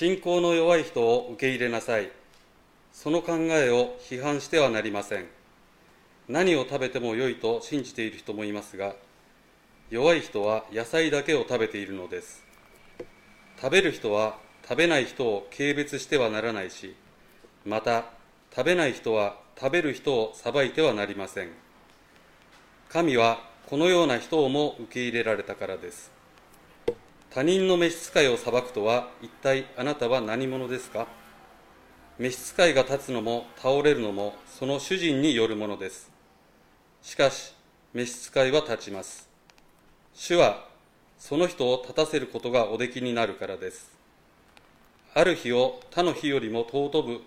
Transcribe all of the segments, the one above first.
信仰の弱い人を受け入れなさい。その考えを批判してはなりません。何を食べても良いと信じている人もいますが弱い人は野菜だけを食べているのです。食べる人は食べない人を軽蔑してはならないしまた食べない人は食べる人を裁いてはなりません。神はこのような人をも受け入れられたからです。他人の召使いを裁くとは一体あなたは何者ですか？召使いが立つのも倒れるのもその主人によるものです。しかし召使いは立ちます。主はその人を立たせることがおできになるからです。ある日を他の日よりも尊ぶ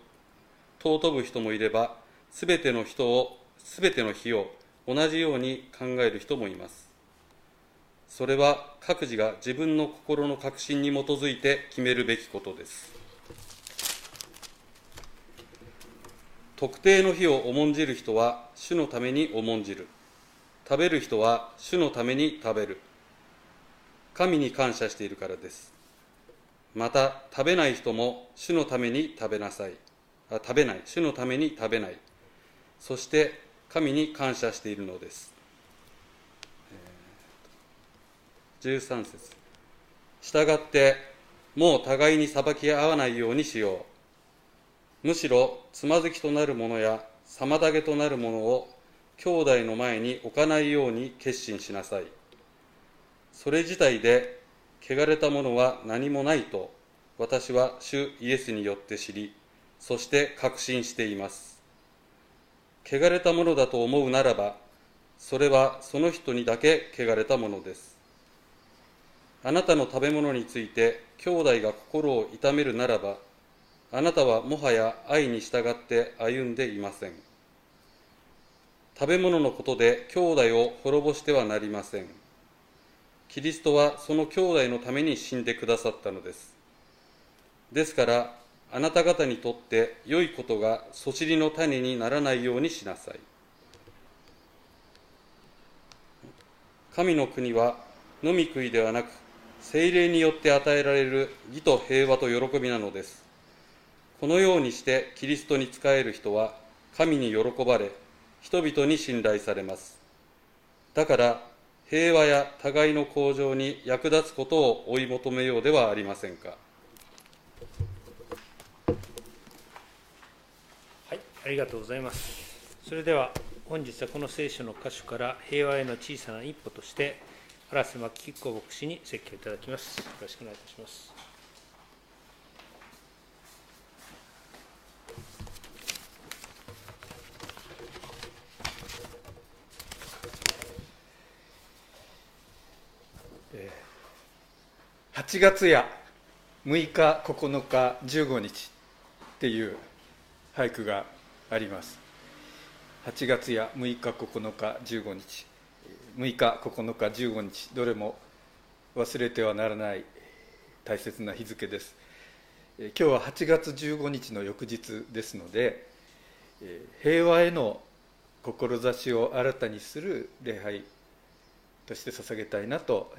尊ぶ人もいればすべての人をすべての日を同じように考える人もいます。それは各自が自分の心の確信に基づいて決めるべきことです。特定の日を重んじる人は主のために重んじる。食べる人は主のために食べる。神に感謝しているからです。また食べない人も主のために食べなさい。あ食べない。主のために食べない。そして神に感謝しているのです。13節。したがってもう互いに裁き合わないようにしよう。むしろつまずきとなる者や妨げとなる者を兄弟の前に置かないように決心しなさい。それ自体で汚れたものは何もないと私は主イエスによって知りそして確信しています。汚れたものだと思うならばそれはその人にだけ汚れたものです。あなたの食べ物について兄弟が心を痛めるならばあなたはもはや愛に従って歩んでいません。食べ物のことで兄弟を滅ぼしてはなりません。キリストはその兄弟のために死んでくださったのです。ですからあなた方にとって良いことがそしりの種にならないようにしなさい。神の国は飲み食いではなく精霊によって与えられる義と平和と喜びなのです。このようにしてキリストに仕える人は神に喜ばれ人々に信頼されます。だから平和や互いの向上に役立つことを追い求めようではありませんか。はいありがとうございます。それでは本日はこの聖書の箇所から平和への小さな一歩として荒瀬真紀子牧師に説教いただきます。よろしくお願いいたします。8月や6日9日15日っていう俳句があります8月や6日9日15日6日9日15日どれも忘れてはならない大切な日付です。今日は8月15日の翌日ですので平和への志を新たにする礼拝として捧げたいなと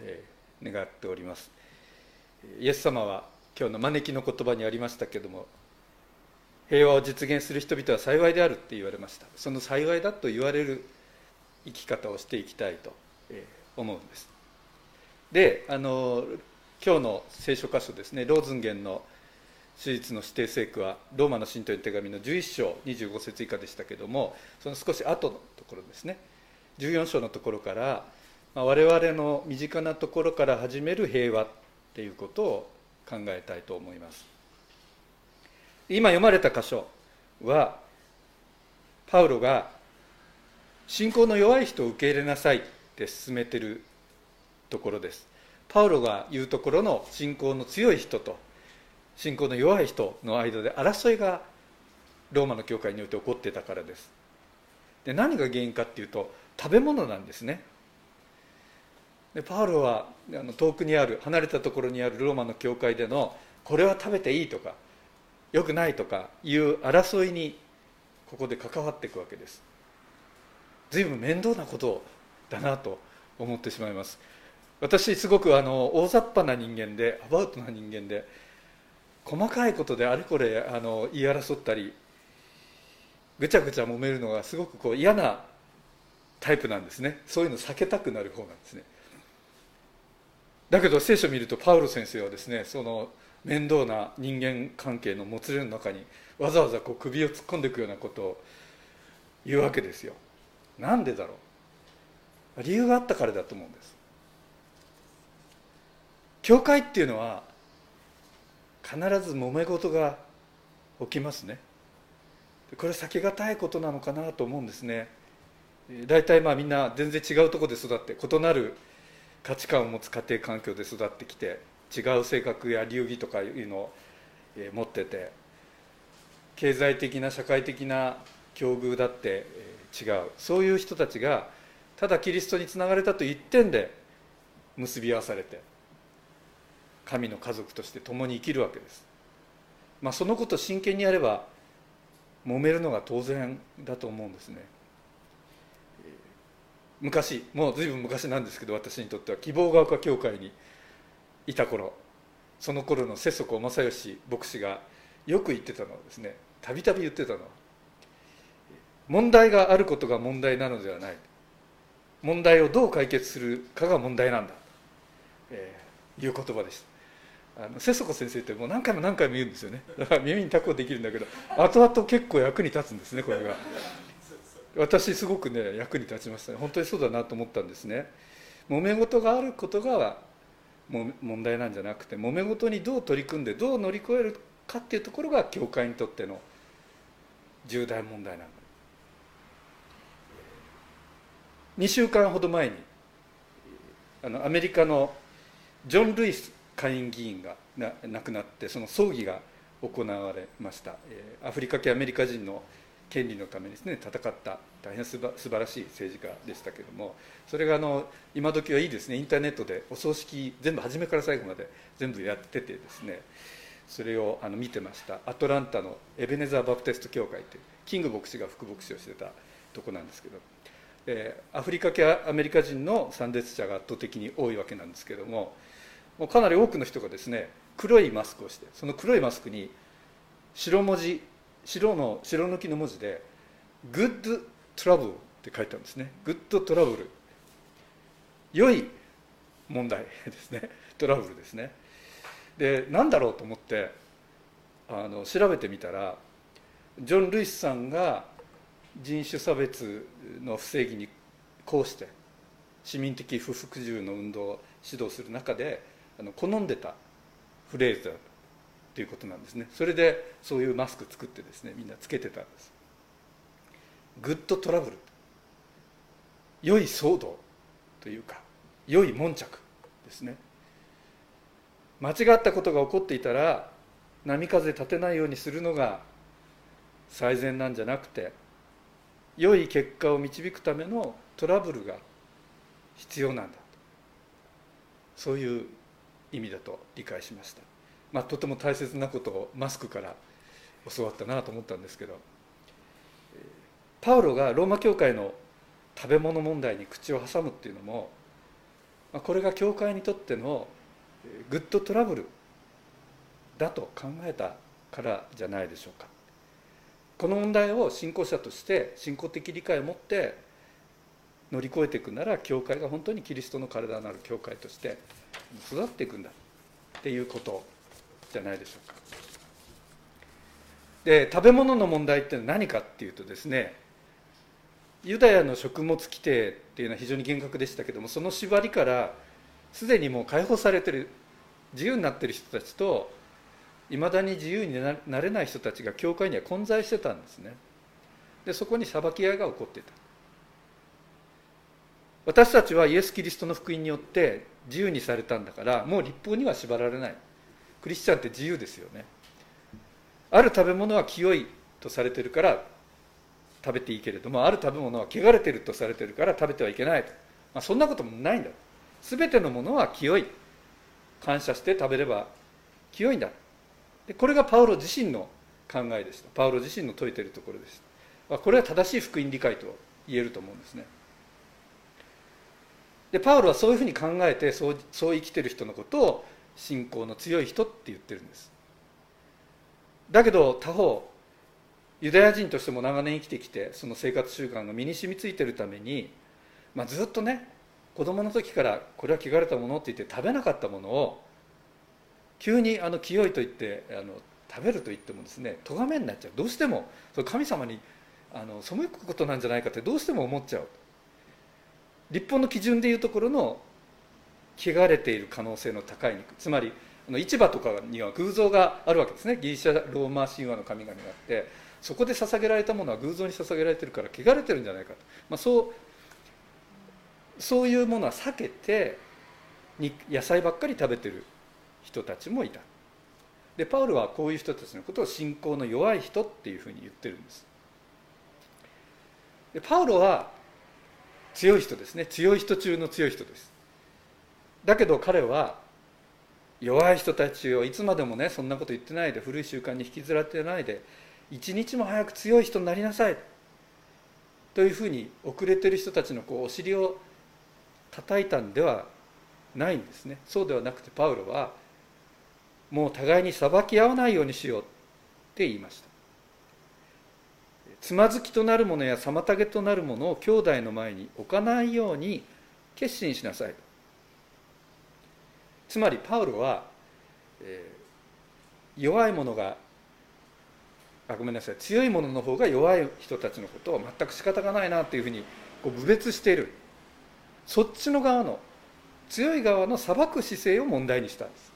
願っております。イエス様は今日の招きの言葉にありましたけども平和を実現する人々は幸いであるって言われました。その幸いだと言われる生き方をしていきたいと思うんです。であの今日の聖書箇所ですね。ローズンゲンの手術の指定聖句はローマの信徒への手紙の11章25節以下でしたけどもその少し後のところですね。14章のところから、まあ、我々の身近なところから始める平和っていうことを考えたいと思います。今読まれた箇所はパウロが信仰の弱い人を受け入れなさいって進めてるところです。パウロが言うところの信仰の強い人と信仰の弱い人の間で争いがローマの教会において起こってたからです。で何が原因かっていうと食べ物なんですね。でパウロはあの遠くにある離れたところにあるローマの教会でのこれは食べていいとかよくないとかいう争いにここで関わっていくわけです。随分面倒なことだなと思ってしまいます。私すごくあの大雑把な人間でアバウトな人間で細かいことであれこれあの言い争ったりぐちゃぐちゃ揉めるのがすごくこう嫌なタイプなんですね。そういうの避けたくなる方なんですね。だけど聖書を見るとパウロ先生はですねその面倒な人間関係のもつれの中にわざわざこう首を突っ込んでいくようなことを言うわけですよ。なんでだろう？理由があったからだと思うんです。教会っていうのは必ず揉め事が起きますね。これ避けがたいことなのかなと思うんですね。大体まあみんな全然違うところで育って異なる価値観を持つ家庭環境で育ってきて違う性格や流儀とかいうのを持ってて経済的な社会的な境遇だって違う。そういう人たちがただキリストにつながれたと一点で結び合わされて神の家族として共に生きるわけです、まあ、そのことを真剣にやれば揉めるのが当然だと思うんですね。昔もう随分昔なんですけど私にとっては希望が丘教会にいた頃。その頃の節子正義牧師がよく言ってたのはですねたびたび言ってたのは問題があることが問題なのではない。問題をどう解決するかが問題なんだ、えー、いう言葉でしたあの節子先生ってもう何回も何回も言うんですよね。だから耳にタコできるんだけど後々結構役に立つんですねこれが。私すごくね役に立ちましたね。本当にそうだなと思ったんですね。揉め事があることがも問題なんじゃなくて揉め事にどう取り組んでどう乗り越えるかっていうところが教会にとっての重大問題なんだ。2週間ほど前にあのアメリカのジョン・ルイス下院議員が亡くなってその葬儀が行われました。アフリカ系アメリカ人の権利のためにですね戦った大変すば素晴らしい政治家でしたけれどもそれがあの今時はいいですねインターネットでお葬式全部初めから最後まで全部やっててですねそれをあの見てました。アトランタのエベネザー・バプテスト教会というキング牧師が副牧師をしてたとこなんですけど、えー、アフリカ系アメリカ人の参列者が圧倒的に多いわけなんですけどももうかなり多くの人がですね黒いマスクをしてその黒いマスクに白文字白の白抜きの文字で「Good Trouble」って書いてあるんですね「Good Trouble」良い問題ですね。トラブルですね。で何だろうと思ってあの調べてみたらジョン・ルイスさんが人種差別の不正義にこうして市民的不服従の運動を指導する中であの好んでたフレーズだということなんですね。それでそういうマスク作ってですねみんなつけてたんです。 Good trouble。良い騒動というか良い悶着ですね。間違ったことが起こっていたら波風立てないようにするのが最善なんじゃなくて良い結果を導くためのトラブルが必要なんだ。そういう意味だと理解しました、まあ、とても大切なことをマスクから教わったなと思ったんですけど。パウロがローマ教会の食べ物問題に口を挟むっていうのもこれが教会にとっての good trouble だと考えたからじゃないでしょうか。この問題を信仰者として信仰的理解を持って乗り越えていくなら教会が本当にキリストの体なる教会として育っていくんだっていうことじゃないでしょうか。で食べ物の問題って何かっていうとですねユダヤの食物規定っていうのは非常に厳格でしたけどもその縛りからすでにもう解放されてる自由になってる人たちといまだに自由になれない人たちが教会には混在してたんですね。でそこに裁き合いが起こっていた。私たちはイエス・キリストの福音によって自由にされたんだからもう立法には縛られない。クリスチャンって自由ですよね。ある食べ物は清いとされてるから食べていいけれどもある食べ物は汚れてるとされてるから食べてはいけないと、まあ、そんなこともないんだ。全てのものは清い。感謝して食べれば清いんだ。でこれがパウロ自身の考えでした。パウロ自身の説いているところでしたこれは正しい福音理解と言えると思うんですね。でパウロはそういうふうに考えてそうそう生きてる人のことを信仰の強い人って言ってるんです。だけど他方ユダヤ人としても長年生きてきてその生活習慣が身に染みついているために、まあ、ずっとね子供の時からこれは汚れたものって言って食べなかったものを急にあの清いと言ってあの食べると言ってもですね咎めになっちゃう。どうしてもそ神様にあの背くことなんじゃないかってどうしても思っちゃう。立法の基準でいうところの汚れている可能性の高い肉。つまり市場とかには偶像があるわけですね。ギリシャローマ神話の神々があってそこで捧げられたものは偶像に捧げられてるから汚れてるんじゃないかと、まあ、そうそういうものは避けて野菜ばっかり食べてる。人たちもいた。でパウルはこういう人たちのことを信仰の弱い人っていうふうに言ってるんです。でパウロは強い人ですね。強い人中の強い人です。だけど彼は弱い人たちをいつまでもねそんなこと言ってないで古い習慣に引きずられてないで一日も早く強い人になりなさい。というふうに遅れてる人たちのこうお尻を叩いたんではないんですね。そうではなくてパウロはもう互いに裁き合わないようにしようって言いました。つまずきとなるものや妨げとなるものを兄弟の前に置かないように決心しなさい。つまりパウロは、えー、弱いものがあごめんなさい。強いものの方が弱い人たちのことを全く仕方がないなというふうにこう分別している。そっちの側の強い側の裁く姿勢を問題にしたんです。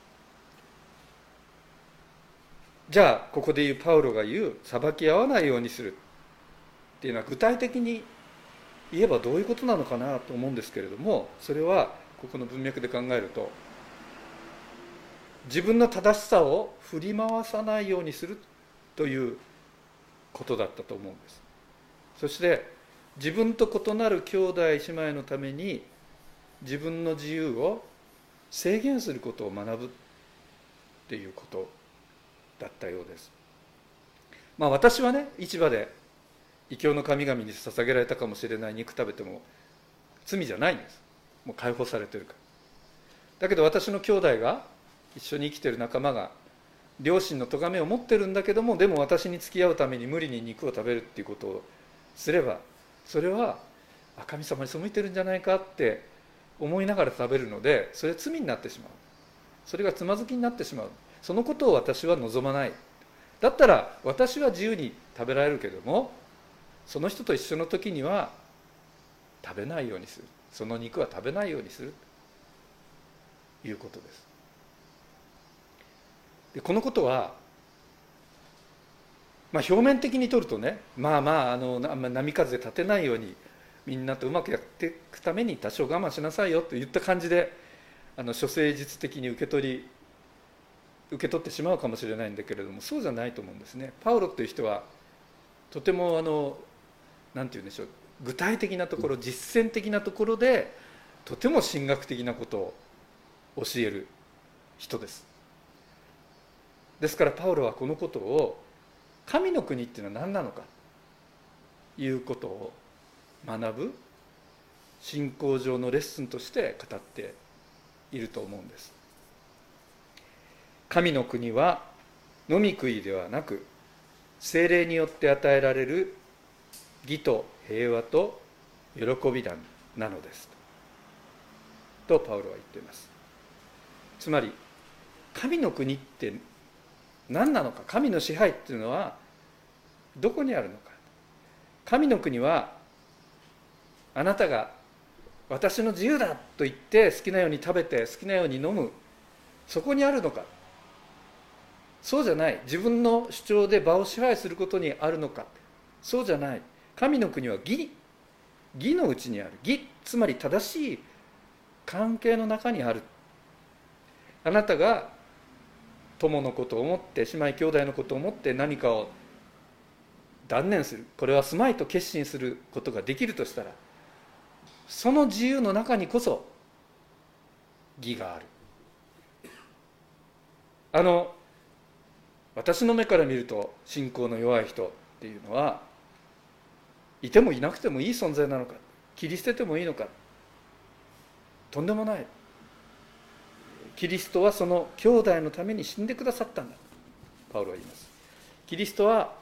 じゃあここで言うパウロが言う裁き合わないようにするっていうのは具体的に言えばどういうことなのかなと思うんですけれどもそれはここの文脈で考えると自分の正しさを振り回さないようにするということだったと思うんです。そして自分と異なる兄弟姉妹のために自分の自由を制限することを学ぶっていうこと。だったようです。まあ私はね市場で異教の神々に捧げられたかもしれない肉食べても罪じゃないんです。もう解放されてるから。だけど私の兄弟が一緒に生きてる仲間が両親の咎めを持ってるんだけどもでも私に付き合うために無理に肉を食べるっていうことをすればそれは神様に背いてるんじゃないかって思いながら食べるのでそれは罪になってしまう。それがつまずきになってしまう。そのことを私は望まない。だったら私は自由に食べられるけどもその人と一緒の時には食べないようにする。その肉は食べないようにする。ということです。でこのことはまあ、表面的に取るとねまあまああの波風立てないようにみんなとうまくやっていくために多少我慢しなさいよといった感じであの諸誠実的に受け取り受け取ってしまうかもしれないんだけれどもそうじゃないと思うんですね。パウロという人はとてもあのなんて言うんでしょう具体的なところ実践的なところでとても神学的なことを教える人です。ですからパウロはこのことを神の国っていうのは何なのかいうことを学ぶ信仰上のレッスンとして語っていると思うんです神の国は飲み食いではなく精霊によって与えられる義と平和と喜びだなのです。とパウロは言っています。つまり神の国って何なのか神の支配っていうのはどこにあるのか。神の国はあなたが私の自由だと言って好きなように食べて好きなように飲む。そこにあるのか。そうじゃない。自分の主張で場を支配することにあるのか。そうじゃない。神の国は義。義のうちにある。義。つまり正しい。関係の中にある。あなたが。友のことを思って。姉妹兄弟のことを思って。何かを。断念する。これは住まいと決心することができるとしたら。その自由の中にこそ。義がある。あの。私の目から見ると信仰の弱い人っていうのはいてもいなくてもいい存在なのか切り捨ててもいいのかとんでもない。キリストはその兄弟のために死んでくださったんだ。パウロは言います。キリストは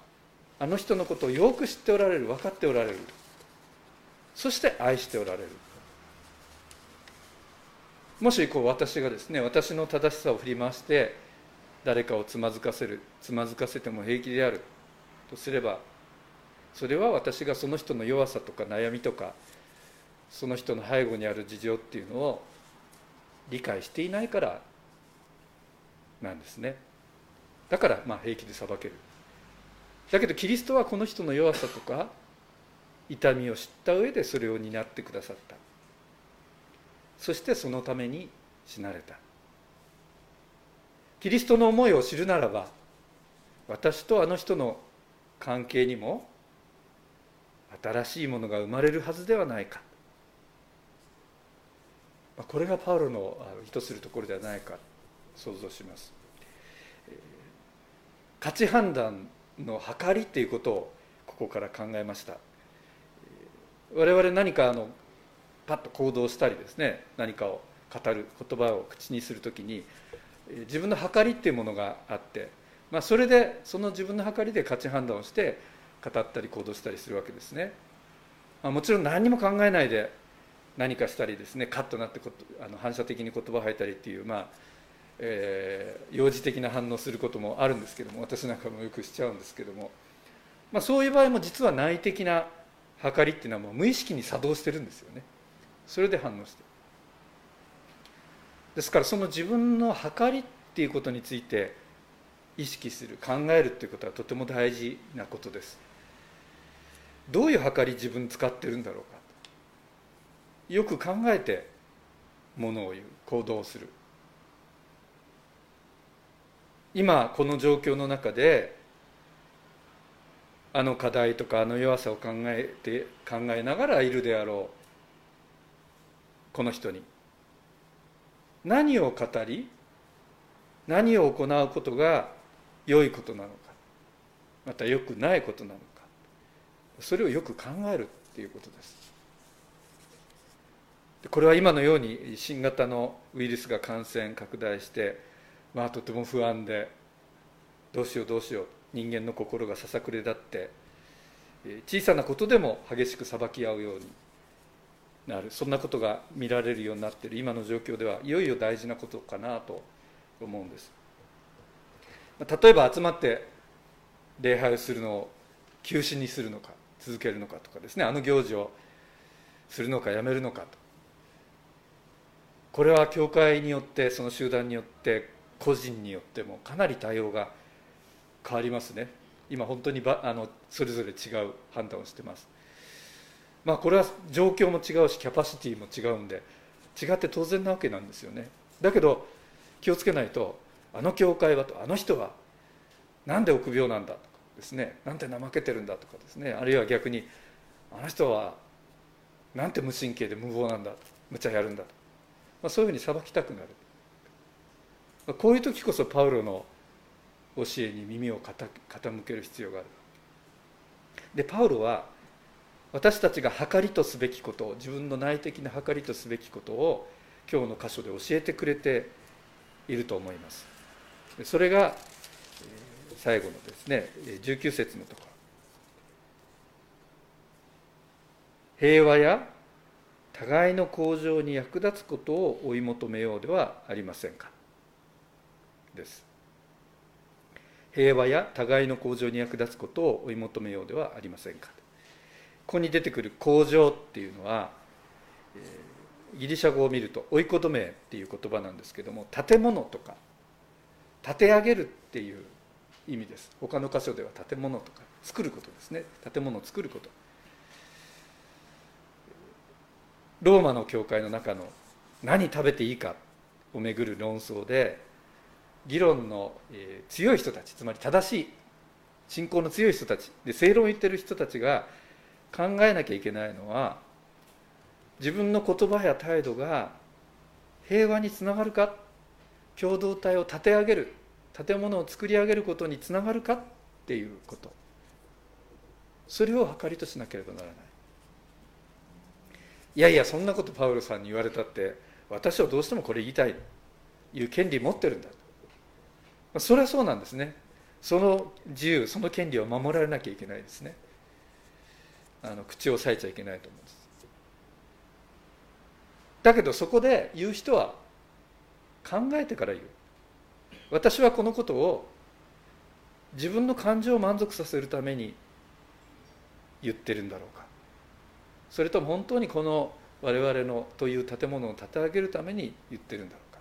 あの人のことをよく知っておられる分かっておられる。そして愛しておられる。もしこう私がですね私の正しさを振り回して誰かをつまずかせるつまずかせても平気であるとすればそれは私がその人の弱さとか悩みとかその人の背後にある事情っていうのを理解していないからなんですね。だからまあ平気で裁ける。だけどキリストはこの人の弱さとか痛みを知った上でそれを担ってくださった。そしてそのために死なれた。キリストの思いを知るならば私とあの人の関係にも新しいものが生まれるはずではないか。これがパウロの意図するところではないか。想像します。価値判断の計りっていうことをここから考えました。我々何かあのパッと行動したりですね何かを語る言葉を口にするときに自分の計りっていうものがあって、まあ、それでその自分の計りで価値判断をして語ったり行動したりするわけですね、まあ、もちろん何も考えないで何かしたりですねカッとなってあの反射的に言葉を吐いたりっていうまあえー、幼児的な反応することもあるんですけども私なんかもよくしちゃうんですけども、まあ、そういう場合も実は内的な計りっていうのはもう無意識に作動してるんですよね。それで反応してですからその自分の計りっていうことについて意識する考えるっていうことはとても大事なことです。どういう計り自分使ってるんだろうか。よく考えてものを言う行動する。今この状況の中であの課題とかあの弱さを考えて考えながらいるであろうこの人に。何を語り何を行うことが良いことなのかまた良くないことなのかそれをよく考えるっていうことです。これは今のように新型のウイルスが感染拡大してまあとても不安でどうしようどうしよう人間の心がささくれ立って小さなことでも激しく裁き合うようになる。そんなことが見られるようになっている。今の状況ではいよいよ大事なことかなと思うんです。例えば集まって礼拝をするのを休止にするのか続けるのかとかですね。あの行事をするのかやめるのかと。これは教会によってその集団によって個人によってもかなり対応が変わりますね。今本当にあのそれぞれ違う判断をしてます。まあこれは状況も違うしキャパシティも違うんで違って当然なわけなんですよね。だけど気をつけないとあの教会はとあの人はなんで臆病なんだとかですねなんて怠けてるんだとかですねあるいは逆にあの人はなんて無神経で無謀なんだ無茶やるんだと、まあ、そういうふうに裁きたくなる、まあ、こういう時こそパウロの教えに耳を傾ける必要がある。でパウロは私たちが計りとすべきこと自分の内的な計りとすべきことを今日の箇所で教えてくれていると思います。それが最後のですね19節のところ。平和や互いの向上に役立つことを追い求めようではありませんか？です。平和や互いの向上に役立つことを追い求めようではありませんか？ここに出てくる「向上」っていうのは、ギリシャ語を見ると「追い込め」っていう言葉なんですけども建物とか建て上げるっていう意味です。他の箇所では建物とか作ることですね建物を作ること。ローマの教会の中の何食べていいかをめぐる論争で議論の強い人たちつまり正しい信仰の強い人たちで正論を言ってる人たちが考えなきゃいけないのは自分の言葉や態度が平和につながるか共同体を立て上げる建物を作り上げることにつながるかっていうこと。それを計りとしなければならない。いやいやそんなことパウロさんに言われたって私はどうしてもこれ言いたいいう権利持ってるんだそれはそうなんですね。その自由その権利を守られなきゃいけないですね。あの口を押さえちゃいけないと思うんです。だけどそこで言う人は考えてから言う。私はこのことを自分の感情を満足させるために言ってるんだろうか。それとも本当にこの我々のという建物を建て上げるために言ってるんだろうか。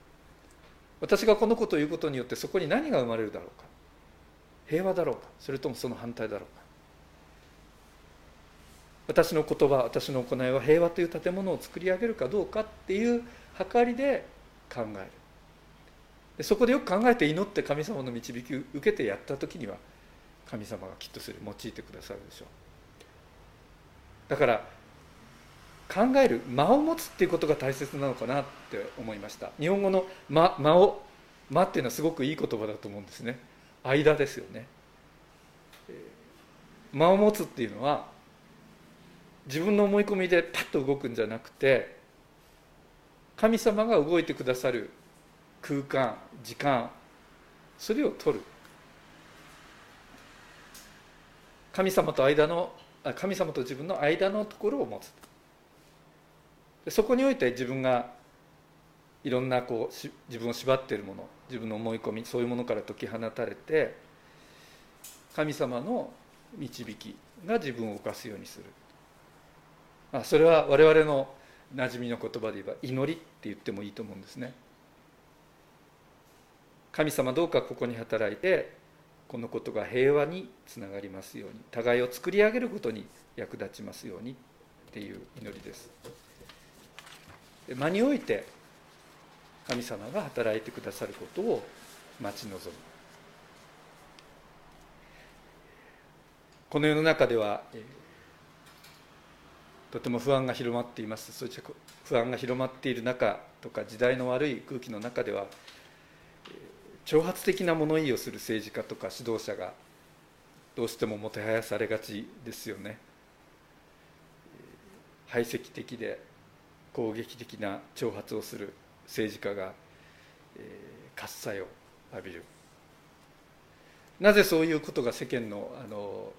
私がこのことを言うことによってそこに何が生まれるだろうか。平和だろうか。それともその反対だろうか。私の言葉私の行いは平和という建物を作り上げるかどうかっていう計りで考える。でそこでよく考えて祈って神様の導きを受けてやった時には神様がきっとそれを用いてくださるでしょう。だから考える間を持つっていうことが大切なのかなって思いました。日本語の間間を間っていうのはすごくいい言葉だと思うんですね。間ですよね。間を持つっていうのは自分の思い込みでパッと動くんじゃなくて神様が動いてくださる空間時間それを取る。神様と間の神様と自分の間のところを持つ。そこにおいて自分がいろんなこう自分を縛っているもの自分の思い込みそういうものから解き放たれて神様の導きが自分を動かすようにする。あそれは我々の馴染みの言葉で言えば祈りって言ってもいいと思うんですね。神様どうかここに働いてこのことが平和につながりますように互いを作り上げることに役立ちますようにっていう祈りです。間において神様が働いてくださることを待ち望む。この世の中ではとても不安が広まっています。そういった不安が広まっている中とか時代の悪い空気の中では挑発的な物言いをする政治家とか指導者がどうしてももてはやされがちですよね。排斥的で攻撃的な挑発をする政治家が、えー、喝采を浴びる。なぜそういうことが世間のあの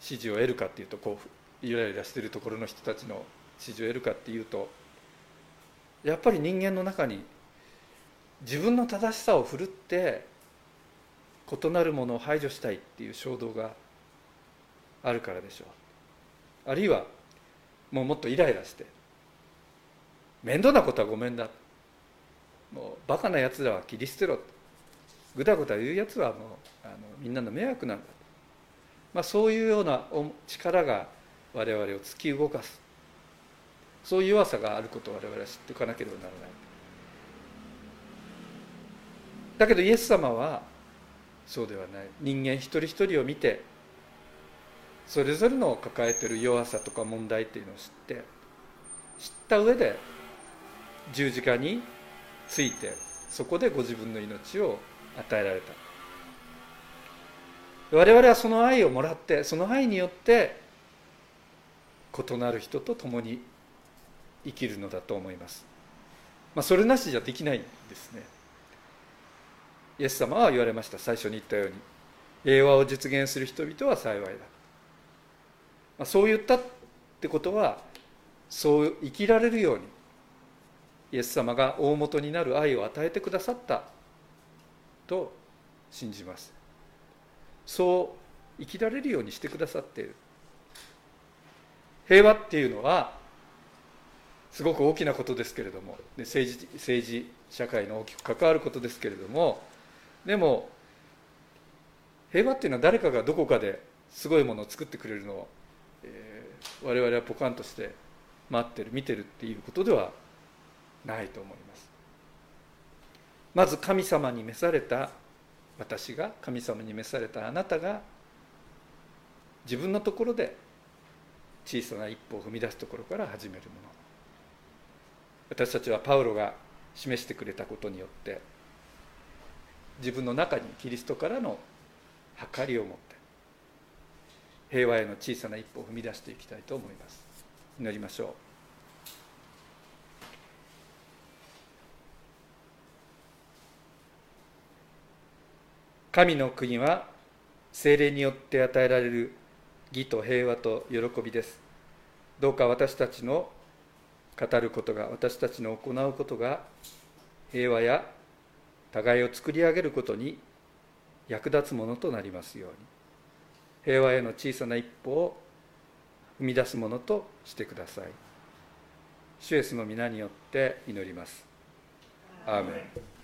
支持を得るかっていうとこうゆらゆらしているところの人たちの支持を得るかっていうとやっぱり人間の中に自分の正しさを振るって異なるものを排除したいっていう衝動があるからでしょう。あるいはもうもっとイライラして面倒なことはごめんだ。もうバカなやつらは切り捨てろ。ぐだぐだ言うやつはもうあのみんなの迷惑なんだ、まあ、そういうような力が我々を突き動かす。そういう弱さがあることを我々は知っておかなければならない。だけどイエス様はそうではない。人間一人一人を見てそれぞれの抱えている弱さとか問題っていうのを知って知った上で十字架についてそこでご自分の命を与えられた。我々はその愛をもらってその愛によって異なる人と共に生きるのだと思います、まあ、それなしじゃできないんですね。イエス様は言われました。最初に言ったように平和を実現する人々は幸いだ、まあ、そう言ったってことはそう生きられるようにイエス様が大元になる愛を与えてくださったと信じます。そう生きられるようにしてくださっている。平和っていうのはすごく大きなことですけれども政治政治社会の大きく関わることですけれどもでも平和っていうのは誰かがどこかですごいものを作ってくれるのを、えー、我々はポカンとして待ってる見てるっていうことではないと思います。まず神様に召された私が神様に召されたあなたが自分のところで小さな一歩を踏み出すところから始めるもの。私たちはパウロが示してくれたことによって自分の中にキリストからの計りを持って平和への小さな一歩を踏み出していきたいと思います。祈りましょう。神の国は精霊によって与えられる義と平和と喜びです。どうか私たちの語ることが私たちの行うことが平和や互いを作り上げることに役立つものとなりますように。平和への小さな一歩を踏み出すものとしてください。主イエスの皆によって祈ります。アーメン。